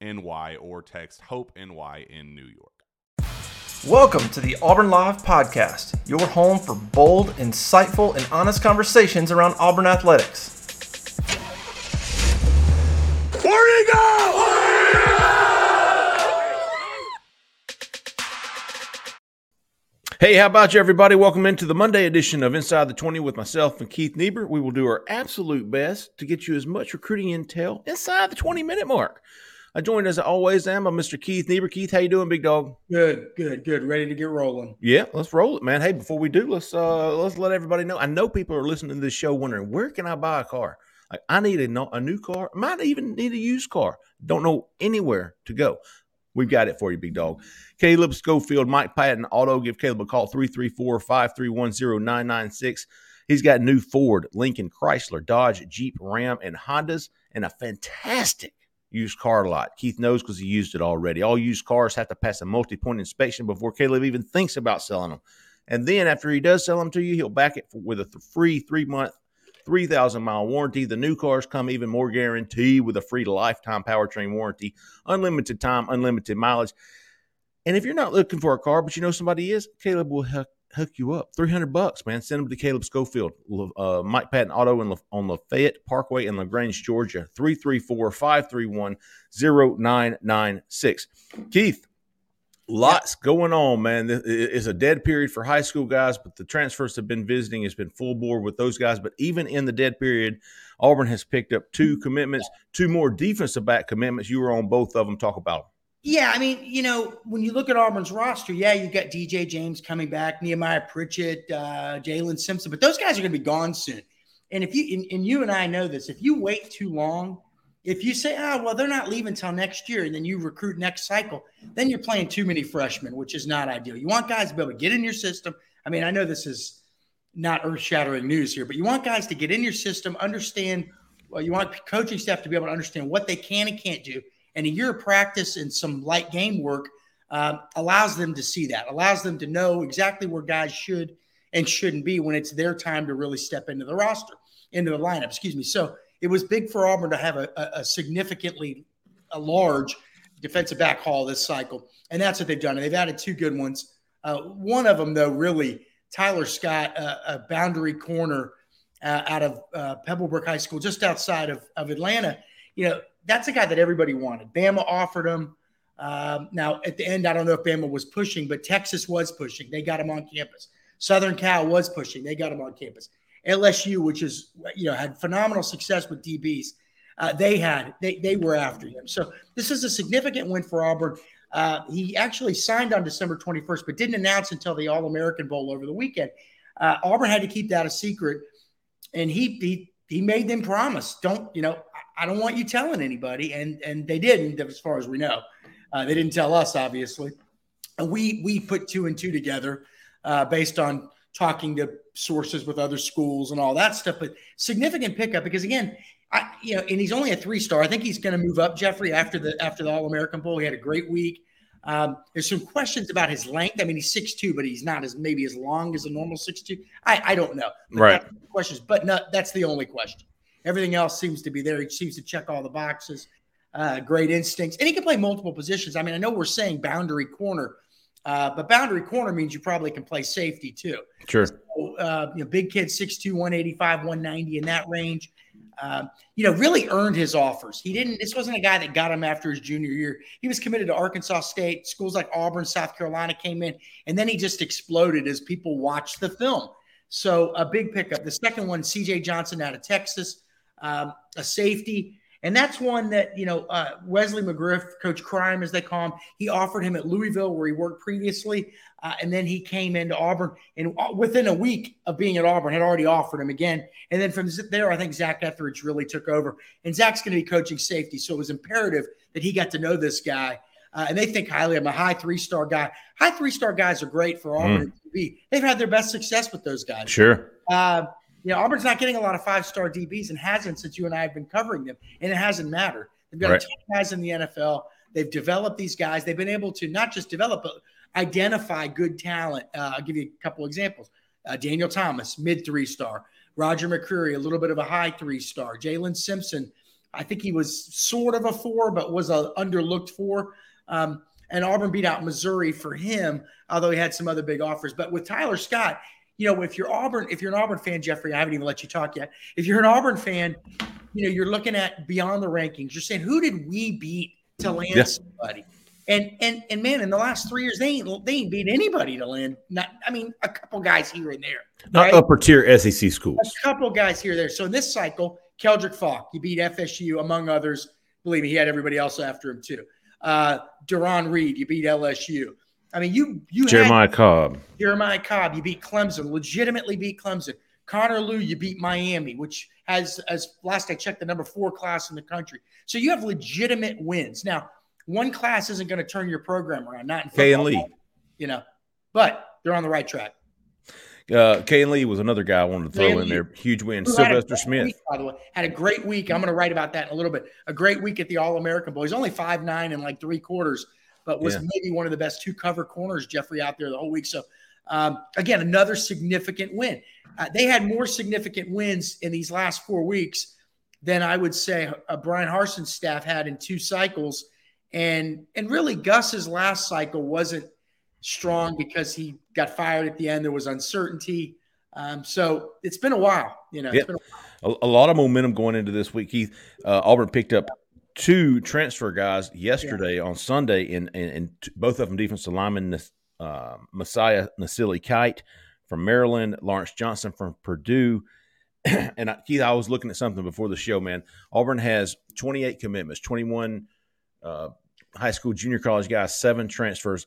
NY or text Hope NY in New York. Welcome to the Auburn Live Podcast, your home for bold, insightful, and honest conversations around Auburn athletics. Where'd he go? Hey, how about you, everybody? Welcome into the Monday edition of Inside the 20 with myself and Keith Niebuhr. We will do our absolute best to get you as much recruiting intel inside the 20 minute mark. I joined as I always am by Mr. Keith Niebuhr. Keith, how you doing, big dog? Good, good, good. Ready to get rolling. Yeah, let's roll it, man. Hey, before we do, let's uh let's let everybody know. I know people are listening to this show wondering where can I buy a car. Like, I need a, a new car. Might even need a used car. Don't know anywhere to go. We've got it for you, big dog. Caleb Schofield, Mike Patton Auto. Give Caleb a call 334 531 0996. He's got new Ford, Lincoln, Chrysler, Dodge, Jeep, Ram, and Hondas, and a fantastic used car lot. Keith knows because he used it already. All used cars have to pass a multi point inspection before Caleb even thinks about selling them. And then after he does sell them to you, he'll back it with a free three month, 3,000 mile warranty. The new cars come even more guaranteed with a free lifetime powertrain warranty, unlimited time, unlimited mileage. And if you're not looking for a car, but you know somebody is, Caleb will help hook you up. 300 bucks, man. Send them to Caleb Schofield, uh, Mike Patton Auto in La- on Lafayette Parkway in LaGrange, Georgia. 334 531 0996. Keith, lots going on, man. It's a dead period for high school guys, but the transfers have been visiting. It's been full board with those guys. But even in the dead period, Auburn has picked up two commitments, two more defensive back commitments. You were on both of them. Talk about them. Yeah, I mean, you know, when you look at Auburn's roster, yeah, you've got DJ James coming back, Nehemiah Pritchett, uh, Jaylin Simpson, but those guys are going to be gone soon. And if you and, and, you and I know this, if you wait too long, if you say, oh, well, they're not leaving until next year, and then you recruit next cycle, then you're playing too many freshmen, which is not ideal. You want guys to be able to get in your system. I mean, I know this is not earth shattering news here, but you want guys to get in your system, understand. Well, you want coaching staff to be able to understand what they can and can't do and a year of practice and some light game work uh, allows them to see that, allows them to know exactly where guys should and shouldn't be when it's their time to really step into the roster, into the lineup. Excuse me. So it was big for Auburn to have a, a significantly a large defensive back haul this cycle, and that's what they've done. And they've added two good ones. Uh, one of them, though, really Tyler Scott, uh, a boundary corner uh, out of uh, Pebblebrook High School, just outside of, of Atlanta. You know, that's a guy that everybody wanted. Bama offered him. Um, now, at the end, I don't know if Bama was pushing, but Texas was pushing. They got him on campus. Southern Cal was pushing. They got him on campus. LSU, which is you know had phenomenal success with DBs, uh, they had they they were after him. So this is a significant win for Auburn. Uh, he actually signed on December 21st, but didn't announce until the All American Bowl over the weekend. Uh, Auburn had to keep that a secret, and he he he made them promise, don't you know? I don't want you telling anybody, and and they didn't, as far as we know. Uh, they didn't tell us, obviously. And we we put two and two together uh, based on talking to sources with other schools and all that stuff. But significant pickup because again, I, you know, and he's only a three star. I think he's going to move up, Jeffrey, after the after the All American Bowl. He had a great week. Um, there's some questions about his length. I mean, he's six two, but he's not as maybe as long as a normal six two. I, I don't know. But right. Questions, but no, that's the only question. Everything else seems to be there. He seems to check all the boxes. Uh, great instincts, and he can play multiple positions. I mean, I know we're saying boundary corner, uh, but boundary corner means you probably can play safety too. Sure. So, uh, you know, big kid, 6'2", 185, 190 in that range. Um, you know, really earned his offers. He didn't. This wasn't a guy that got him after his junior year. He was committed to Arkansas State. Schools like Auburn, South Carolina came in, and then he just exploded as people watched the film. So a big pickup. The second one, C.J. Johnson out of Texas, um, a safety. And that's one that, you know, uh, Wesley McGriff, Coach Crime, as they call him, he offered him at Louisville where he worked previously. Uh, and then he came into Auburn and uh, within a week of being at Auburn had already offered him again. And then from there, I think Zach Etheridge really took over. And Zach's going to be coaching safety. So it was imperative that he got to know this guy. Uh, and they think highly of him, a high three star guy. High three star guys are great for Auburn mm. They've had their best success with those guys. Sure. Uh, you know, Auburn's not getting a lot of five star DBs and hasn't since you and I have been covering them, and it hasn't mattered. They've got right. 10 guys in the NFL. They've developed these guys. They've been able to not just develop, but identify good talent. Uh, I'll give you a couple examples. Uh, Daniel Thomas, mid three star. Roger McCreary, a little bit of a high three star. Jaylin Simpson, I think he was sort of a four, but was a underlooked four. Um, and Auburn beat out Missouri for him, although he had some other big offers. But with Tyler Scott, you know, if you're Auburn, if you're an Auburn fan, Jeffrey, I haven't even let you talk yet. If you're an Auburn fan, you know, you're looking at beyond the rankings. You're saying, who did we beat to land yeah. somebody? And and and man, in the last three years, they ain't they ain't beat anybody to land. Not, I mean, a couple guys here and there. Not right? upper tier SEC schools. A couple guys here there. So in this cycle, Keldrick Faulk, he beat FSU among others. Believe me, he had everybody else after him too. Uh, Duron Reed, you beat LSU. I mean, you you Jeremiah Cobb. Jeremiah Cobb, you beat Clemson, legitimately beat Clemson. Connor Lew, you beat Miami, which has, as last I checked, the number four class in the country. So you have legitimate wins. Now, one class isn't going to turn your program around, not in Kayin Lee, you know, but they're on the right track. Uh, and Lee was another guy I wanted to throw in there. Huge win. Sylvester Smith, week, by the way, had a great week. I'm going to write about that in a little bit. A great week at the All American Bowl. He's only five nine and like three quarters, but was yeah. maybe one of the best two cover corners, Jeffrey, out there the whole week. So, um, again, another significant win. Uh, they had more significant wins in these last four weeks than I would say uh, Bryan Harsin's staff had in two cycles. And and really, Gus's last cycle wasn't strong because he got fired at the end. There was uncertainty. Um, so it's been a while, you know. Yep. A, a, lot of momentum going into this week. Keith uh, Auburn picked up two transfer guys yesterday yeah. on Sunday, and, and, both of them defensive linemen, uh, Mosiah Nasili Kite from Maryland, Lawrence Johnson from Purdue. and I, Keith, I was looking at something before the show, man. Auburn has 28 commitments, 21 uh, high school, junior college guys, seven transfers.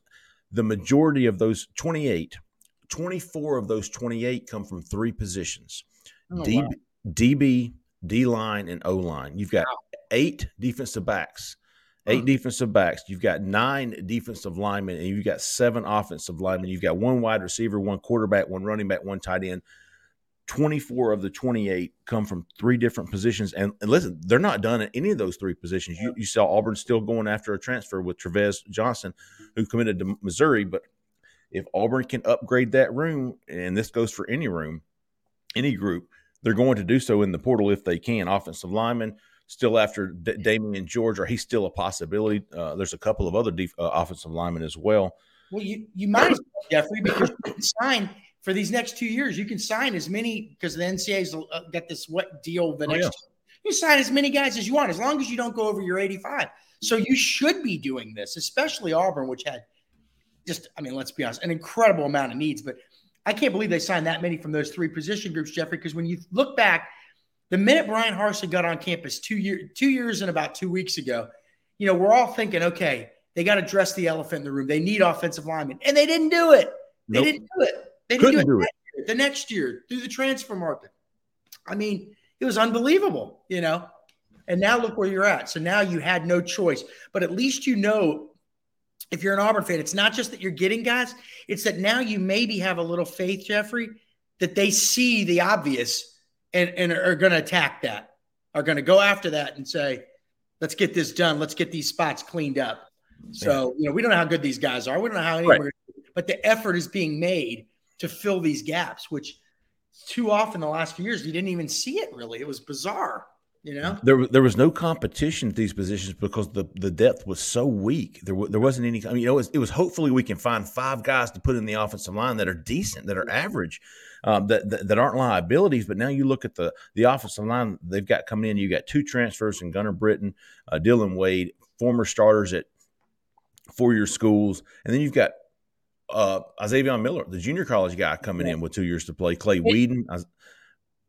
The majority of those 28, 24 of those 28 come from three positions oh, D, wow. DB, D line, and O line. You've got wow eight defensive backs, eight huh. defensive backs. You've got nine defensive linemen, and you've got seven offensive linemen. You've got one wide receiver, one quarterback, one running back, one tight end. 24 of the 28 come from three different positions. And, and, listen, they're not done at any of those three positions. You, you saw Auburn still going after a transfer with Trevez Johnson, who committed to Missouri. But if Auburn can upgrade that room, and this goes for any room, any group, they're going to do so in the portal if they can. Offensive linemen, still after D- Damieon George, or he's still a possibility. Uh, there's a couple of other def- uh, offensive linemen as well. Well, you, you might, Jeffrey, because you can sign for these next two years. You can sign as many because the NCAA's got this what deal the oh, next. Yeah. You sign as many guys as you want, as long as you don't go over your 85. So you should be doing this, especially Auburn, which had just, I mean, let's be honest, an incredible amount of needs. But I can't believe they signed that many from those three position groups, Jeffrey, because when you look back – The minute Bryan Harsin got on campus two year two years and about two weeks ago, you know, we're all thinking, okay, they got to dress the elephant in the room. They need offensive linemen, and they didn't do it. They Nope. didn't do it. They didn't Couldn't do it, do it. the next year through the transfer market. I mean, it was unbelievable, you know. And now look where you're at. So now you had no choice. But at least you know if you're an Auburn fan, it's not just that you're getting guys, it's that now you maybe have a little faith, Jeffrey, that they see the obvious and, and are going to attack that, are going to go after that and say, let's get this done. Let's get these spots cleaned up. So, you know, we don't know how good these guys are. We don't know how, Right. but the effort is being made to fill these gaps, which too often the last few years, you didn't even see it really. It was bizarre, you know? There, there was no competition at these positions because the, the depth was so weak. There, there wasn't any. I mean, you know, it was, it was hopefully we can find five guys to put in the offensive line that are decent, that are average, um, that, that that aren't liabilities. But now you look at the the offensive line they've got coming in. You got two transfers in Gunnar Britton, uh, Dillon Wade, former starters at four year schools, and then you've got uh, Xavier Miller, the junior college guy, coming in with two years to play. Clay Whedon,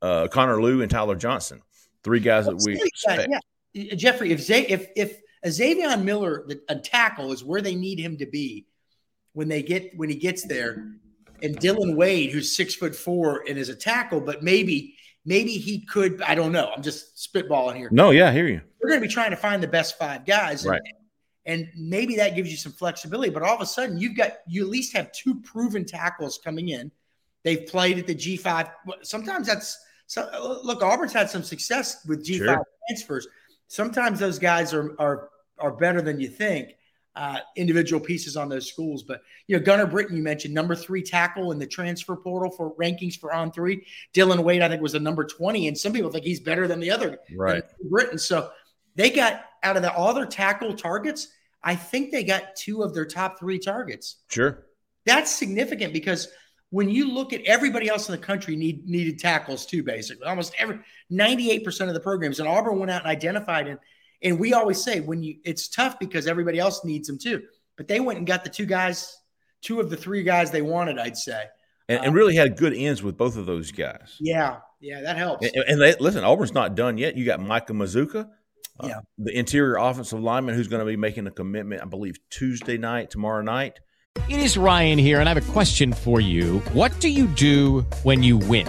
uh, Connor Lew, and Tyler Johnson. Three guys that we Yeah, expect. yeah. Jeffrey, if Zay, if if Xavier Miller, the, a tackle, is where they need him to be when they get when he gets there, and Dillon Wade, who's six foot four and is a tackle, but maybe maybe he could. I don't know. I'm just spitballing here. No, yeah, I hear you. We're going to be trying to find the best five guys, and, Right. and maybe that gives you some flexibility. But all of a sudden, you've got you at least have two proven tackles coming in. They've played at the G5. Sometimes that's so. Look, Auburn's had some success with G5 Sure. transfers. Sometimes those guys are are are better than you think. Uh, individual pieces on those schools, but you know Gunnar Britton, you mentioned number three tackle in the transfer portal for rankings for on three. Dillon Wade, I think, was a number twenty, and some people think he's better than the other Right. Britton. So they got out of the, all their tackle targets. I think they got two of their top three targets. Sure. That's significant because when you look at everybody else in the country need needed tackles too, basically almost every 98% of the programs. And Auburn went out and identified and and we always say when you it's tough because everybody else needs them too. But they went and got the two guys, two of the three guys they wanted, I'd say. And, and really had good ends with both of those guys. Yeah, yeah, that helps. And, and they, listen, Auburn's not done yet. You got Micah Mazzccua, uh, Yeah. the interior offensive lineman who's going to be making a commitment, I believe, Tuesday night, tomorrow night. It is Ryan here, and I have a question for you. What do you do when you win?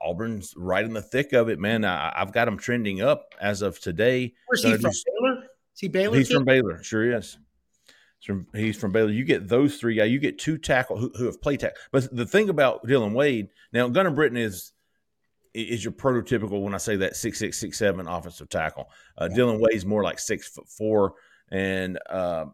Auburn's right in the thick of it, man. I, I've got them trending up as of today. Where's he from? Baylor? Is he Baylor? He's kid? from Baylor, sure is. He's from, he's from Baylor. You get those three guys. You get two tackle who, who have played tackle. But the thing about Dillon Wade now, Gunnar Britton is is your prototypical when I say that six six six seven offensive tackle. Uh, Dillon Wade's more like six foot four, and uh,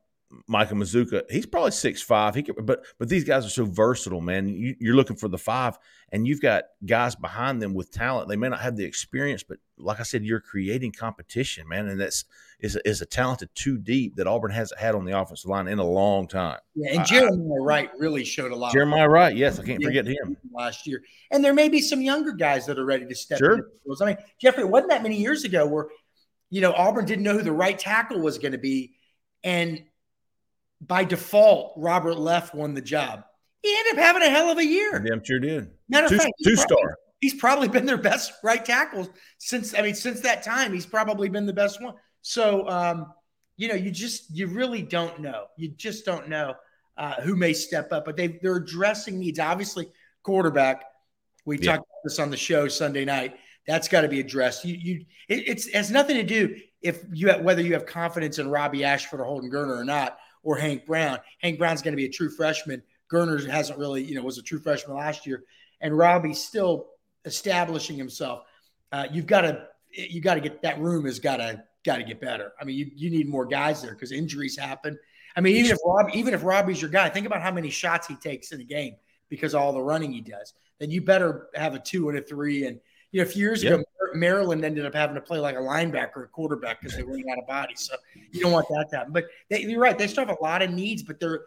Micah Mazzccua he's probably six five. He could, but but these guys are so versatile, man. You, you're looking for the five, and you've got guys behind them with talent. They may not have the experience, but like I said, you're creating competition, man, and that's is a, is a talented two deep that Auburn hasn't had on the offensive line in a long time. Yeah, and Jeremiah Wright really showed a lot. Jeremiah Wright, yes, I can't forget him. last year. And there may be some younger guys that are ready to step Sure. I mean, Jeffrey, it wasn't that many years ago where, you know, Auburn didn't know who the right tackle was going to be. And by default, Robert Leff won the job. He ended up having a hell of a year. Damn sure did. Matter of Two, fact, he's two probably- star. He's probably been their best right tackle since, I mean, since that time, he's probably been the best one. So, um, you know, you just, you really don't know. You just don't know uh, who may step up, but they, they're addressing needs. Obviously, quarterback. We Yeah. talked about this on the show Sunday night. That's got to be addressed. You, you, it, it's it has nothing to do if you have, whether you have confidence in Robbie Ashford or Holden Geriner or not, or Hank Brown. Hank Brown's going to be a true freshman. Geriner hasn't really, you know, was a true freshman last year, and Robbie's still establishing himself. Uh, you've got to, you got to get that room has got to got to get better. I mean, you, you need more guys there because injuries happen. I mean, even if Rob, even if Robbie's your guy, think about how many shots he takes in a game because all the running he does. Then you better have a two and a three, and You know, a few years Yeah. ago, Maryland ended up having to play like a linebacker or a quarterback because they ran out of bodies. So you don't want that to happen. But they, you're right; they still have a lot of needs, but they're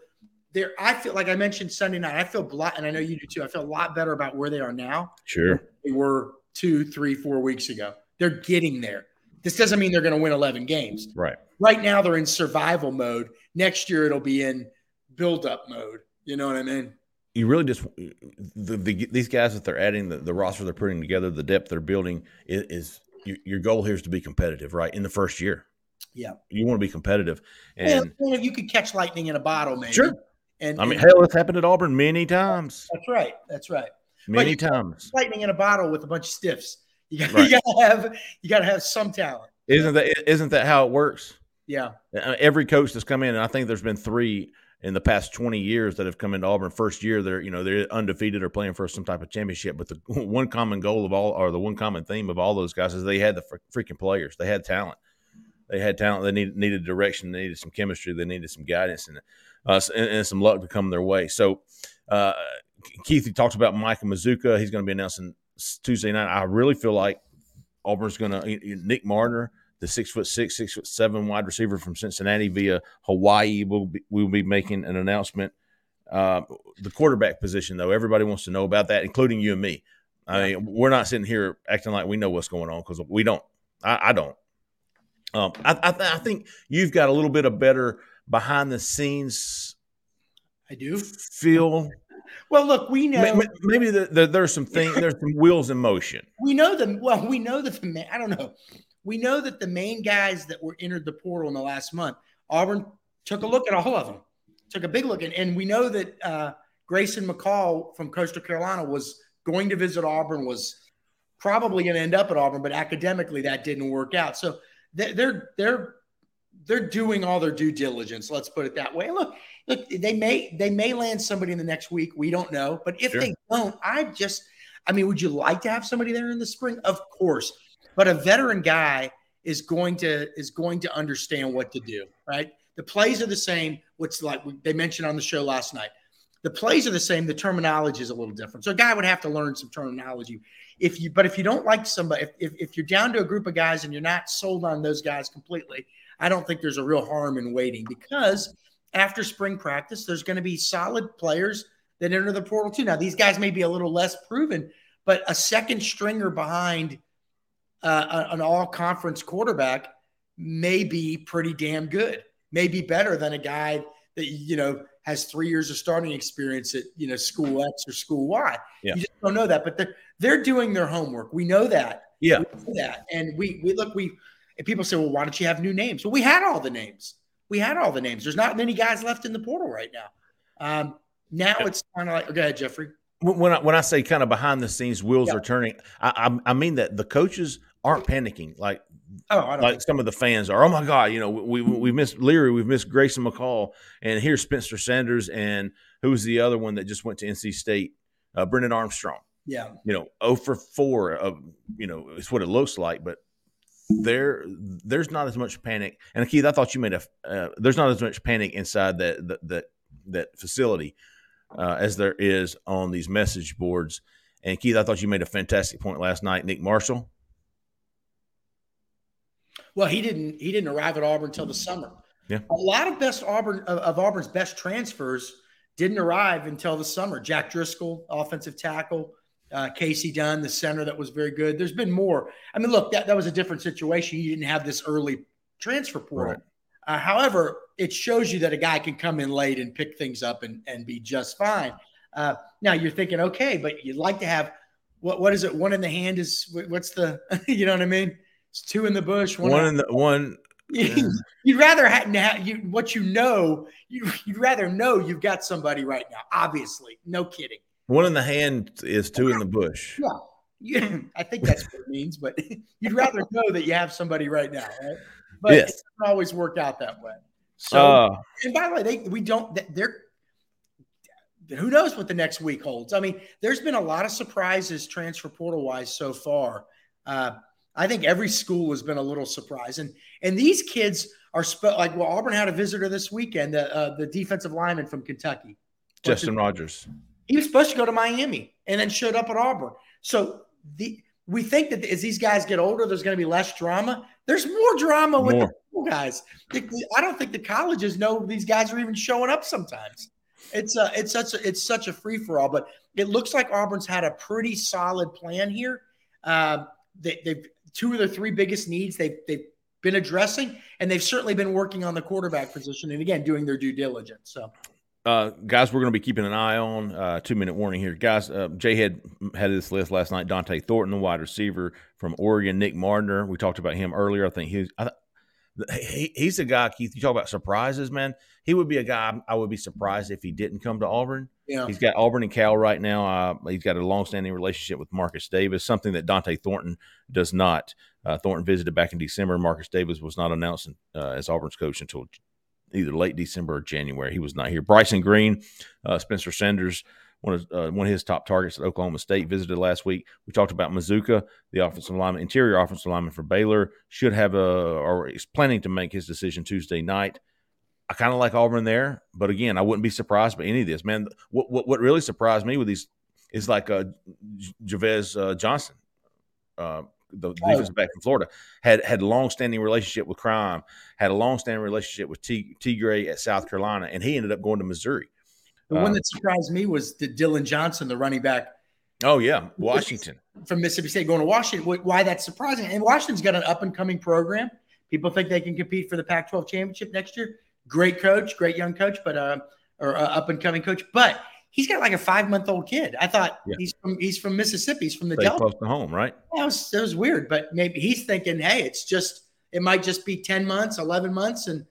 they're. I feel like I mentioned Sunday night. I feel a lot, and I know you do too. I feel a lot better about where they are now Sure. they were two, three, four weeks ago. They're getting there. This doesn't mean they're going to win 11 games. Right. Right now, they're in survival mode. Next year, it'll be in build up mode. You know what I mean? You really just the, the, these guys that they're adding, the, the roster they're putting together, the depth they're building is, is your, your goal here is to be competitive, right? In the first year, Yeah. you want to be competitive, And well, you could catch lightning in a bottle, maybe. Sure. And I mean, and- hell, it's happened at Auburn many times, that's right. That's right. many times. Lightning in a bottle with a bunch of stiffs. You got Right. you gotta have you gotta have some talent. Isn't that isn't that how it works? Yeah. Every coach that's come in, and I think there's been three in the past 20 years that have come into Auburn. First year, they're you know they're undefeated or playing for some type of championship. But the one common goal of all, or the one common theme of all those guys, is they had the freaking players. They had talent. They had talent. They needed needed direction. They needed some chemistry. They needed some guidance and uh, and, and some luck to come their way. So, uh, Keith, he talks about Micah Mazzccua. He's going to be announcing Tuesday night. I really feel like Auburn's going to Nick Mardner, the six foot six, six foot seven wide receiver from Cincinnati via Hawaii. Will be, will be making an announcement. Uh, the quarterback position, though, everybody wants to know about that, including you and me. I mean, we're not sitting here acting like we know what's going on because we don't. I, I don't. Um, I, I, th- I think you've got a little bit of better behind the scenes I do. feel. Well, look, we know Ma- ma- Maybe the, the, there's some things, there's some wheels in motion. we know them. Well, we know that the ma- I don't know. We know that the main guys that were entered the portal in the last month, Auburn took a look at all of them, took a big look, and, and we know that uh, Grayson McCall from Coastal Carolina was going to visit Auburn, was probably going to end up at Auburn, but academically that didn't work out. So they- they're they're they're doing all their due diligence. Let's put it that way. Look, look, they may they may land somebody in the next week. We don't know, but if Sure. they don't, I just I mean, would you like to have somebody there in the spring? Of course, but a veteran guy is going to is going to understand what to do. Right? The plays are the same. What's like they mentioned on the show last night. The plays are the same. The terminology is a little different. So a guy would have to learn some terminology. If you, but if you don't like somebody, if, if, if you're down to a group of guys and you're not sold on those guys completely, I don't think there's a real harm in waiting because after spring practice, there's going to be solid players that enter the portal too. Now, these guys may be a little less proven, but a second stringer behind uh, an all conference quarterback may be pretty damn good, may be better than a guy that, you know, has three years of starting experience at, you know, school X or school Y. Yeah. You just don't know that, but they're, they're doing their homework. We know that. Yeah. We know that. And we, we look, we, and people say, well, why don't you have new names? Well, we had all the names. We had all the names. There's not many guys left in the portal right now. Um, now it's kind of like, go ahead, Jeffrey. When when I, when I say kind of behind the scenes wheels are turning, I, I I mean that the coaches aren't panicking like Oh, I don't like some of the fans are. Oh my God, you know we we, we missed Leary, we've missed Grayson McCall, and here's Spencer Sanders, and who's the other one that just went to NC State, uh, Brennan Armstrong. yeah. You know, oh for four of you know it's what it looks like, but there there's not as much panic. And Keith, I thought you made a uh, there's not as much panic inside that that that, that facility uh, as there is on these message boards. And Keith, I thought you made a fantastic point last night. Nick Marshall, Well, he didn't. He didn't arrive at Auburn until the summer. Yeah. a lot of best Auburn of, of Auburn's best transfers didn't arrive until the summer. Jack Driscoll, offensive tackle, uh, Casey Dunn, the center that was very good. There's been more. I mean, look, that, that was a different situation. You didn't have this early transfer portal. Right. Uh, however, it shows you that a guy can come in late and pick things up and, and be just fine. Uh, now you're thinking, okay, but you'd like to have what? What is it? One in the hand is what's the? You know what I mean? It's two in the bush. one in the one you'd rather have, have you what you know. You, you'd rather know you've got somebody right now. Obviously, no kidding. One in the hand is two in the bush. Yeah, yeah I think that's what it means. But you'd rather know that you have somebody right now, right? But Yes. it doesn't always work out that way. So, Uh, and by the way, they we don't. They're who knows what the next week holds. I mean, there's been a lot of surprises transfer portal wise so far. Uh, I think every school has been a little surprised, and and these kids are sp- like well, Auburn had a visitor this weekend, the uh, the defensive lineman from Kentucky. Justin Rogers. He was supposed to go to Miami and then showed up at Auburn. So the we think that as these guys get older, there's going to be less drama. There's more drama with More. the guys. I don't think the colleges know these guys are even showing up sometimes. It's a, it's such a, it's such a free for all. But it looks like Auburn's had a pretty solid plan here. Uh, they, they've two of the three biggest needs they've they've been addressing, and they've certainly been working on the quarterback position, and again doing their due diligence. So Uh, guys, we're going to be keeping an eye on. Uh, two minute warning here, guys. Uh, Jay had had this list last night. Dont'e Thornton, the wide receiver from Oregon. Nick Mardner. We talked about him earlier. I think he's. I, he, he's a guy, Keith. You talk about surprises, man. He would be a guy I would be surprised if he didn't come to Auburn. yeah, He's got Auburn and Cal right now. Uh, he's got a long-standing relationship with Marcus Davis, something that Dont'e Thornton does not. Uh, Thornton visited back in December. Marcus Davis was not announced uh, as Auburn's coach until either late December or January. He was not here. Bryson Green, uh, Spencer Sanders, one of uh, one of his top targets at Oklahoma State, visited last week. We talked about Mazzccua, the offensive lineman, interior offensive lineman for Baylor, should have a or is planning to make his decision Tuesday night. I kind of like Auburn there, but again, I wouldn't be surprised by any of this, man. What what, what really surprised me with these is like uh, Javez uh, Johnson, uh, the defensive back from Florida, had had long standing relationship with crime, had a long standing relationship with T T Gray at South Carolina, and he ended up going to Missouri. the one Uh, that surprised me was the Dillon Johnson, the running back Oh yeah, Washington. from Mississippi State going to Washington. Why that's surprising? And Washington's got an up and coming program. People think they can compete for the Pac-12 championship next year. Great coach, great young coach, but uh, or uh, up and coming coach. But he's got like a five month old kid. I thought Yeah. he's from he's from Mississippi. He's from the Delta. close to home, right? That was that was weird, but maybe he's thinking, hey, it's just it might just be ten months, eleven months, and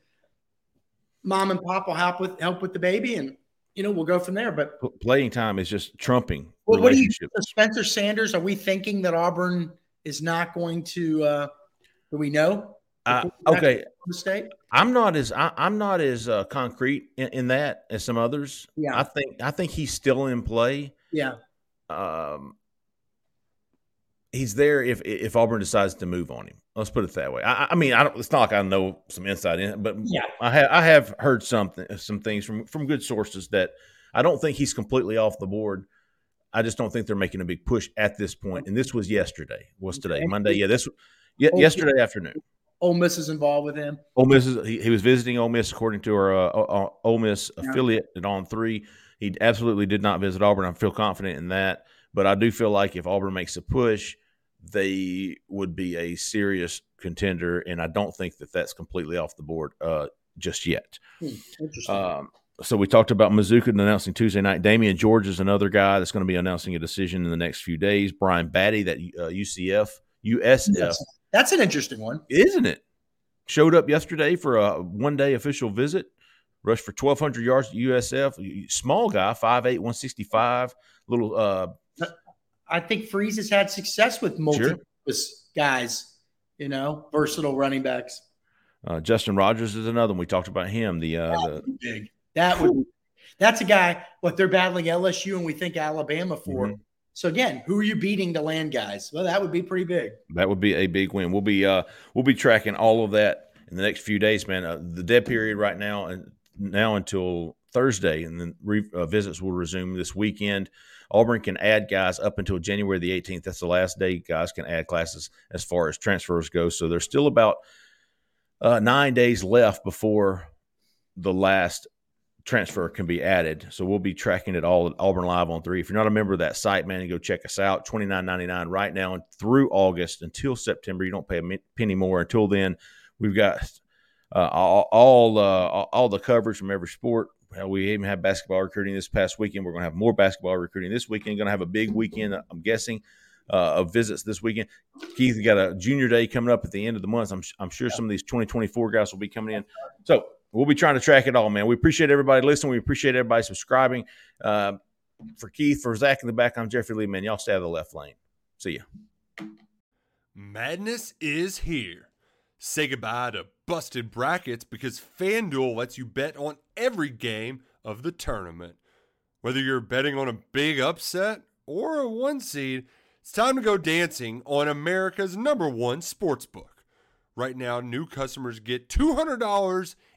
mom and pop will help with help with the baby, and you know we'll go from there. But playing time is just trumping what, what do you Spencer Sanders? Are we thinking that Auburn is not going to? uh Do we know? Uh, okay. I'm not as I, I'm not as uh, concrete in, in that as some others. Yeah. I think I think he's still in play. Yeah, Um, he's there if if Auburn decides to move on him. Let's put it that way. I, I mean, I don't. It's not like I know some insight in it, but Yeah. I have I have heard something some things from from good sources that I don't think he's completely off the board. I just don't think they're making a big push at this point. And this was yesterday. What's today? Monday. Yeah, this. Yeah, yesterday afternoon. Ole Miss is involved with him. Ole Miss is, he, he was visiting Ole Miss according to our uh, uh, Ole Miss Yeah. affiliate at On Three. He absolutely did not visit Auburn. I feel confident in that, but I do feel like if Auburn makes a push, they would be a serious contender, and I don't think that that's completely off the board uh, just yet. Hmm, interesting. Um, so we talked about Mazzccua announcing Tuesday night. Damieon George is another guy that's going to be announcing a decision in the next few days. Brian Battie, that uh, UCF USF That's, that's an interesting one. isn't it? Showed up yesterday for a one day official visit, rushed for 1,200 yards at USF. Small guy, 5'8, 165. Little, uh, I think Freeze has had success with multiple guys. You know, versatile running backs. uh, Justin Rogers is another one. We talked about him. The, uh, the big. That would. That's a guy. What they're battling LSU, and we think Alabama for. Mhm. So again, who are you beating to land guys? Well, that would be pretty big. that would be a big win. We'll be, uh, we'll be tracking all of that in the next few days, man. Uh, the dead period right now, and now until Thursday, and then re- uh, visits will resume this weekend. Auburn can add guys up until January the 18th. That's the last day guys can add classes as far as transfers go. So there's still about uh, nine days left before the last transfer can be added. So we'll be tracking it all at Auburn Live on three. If you're not a member of that site, man, go check us out. Twenty nine ninety nine right now and through August until September. You don't pay a penny more. Until then, we've got uh, all all, uh, all the coverage from every sport. Hell, we even have basketball recruiting this past weekend. We're going to have more basketball recruiting this weekend. Going to have a big weekend, I'm guessing, uh, of visits this weekend. Keith, got a junior day coming up at the end of the month. I'm, I'm sure some of these 2024 guys will be coming in. So we'll be trying to track it all, man. We appreciate everybody listening. We appreciate everybody subscribing. Uh, for Keith, for Zach in the back, I'm Jeffrey Lee, man. Y'all stay out of the left lane. See ya. Madness is here. Say goodbye to busted brackets because FanDuel lets you bet on every game of the tournament. Whether you're betting on a big upset or a one seed, it's time to go dancing on America's number one sportsbook. Right now, new customers get $200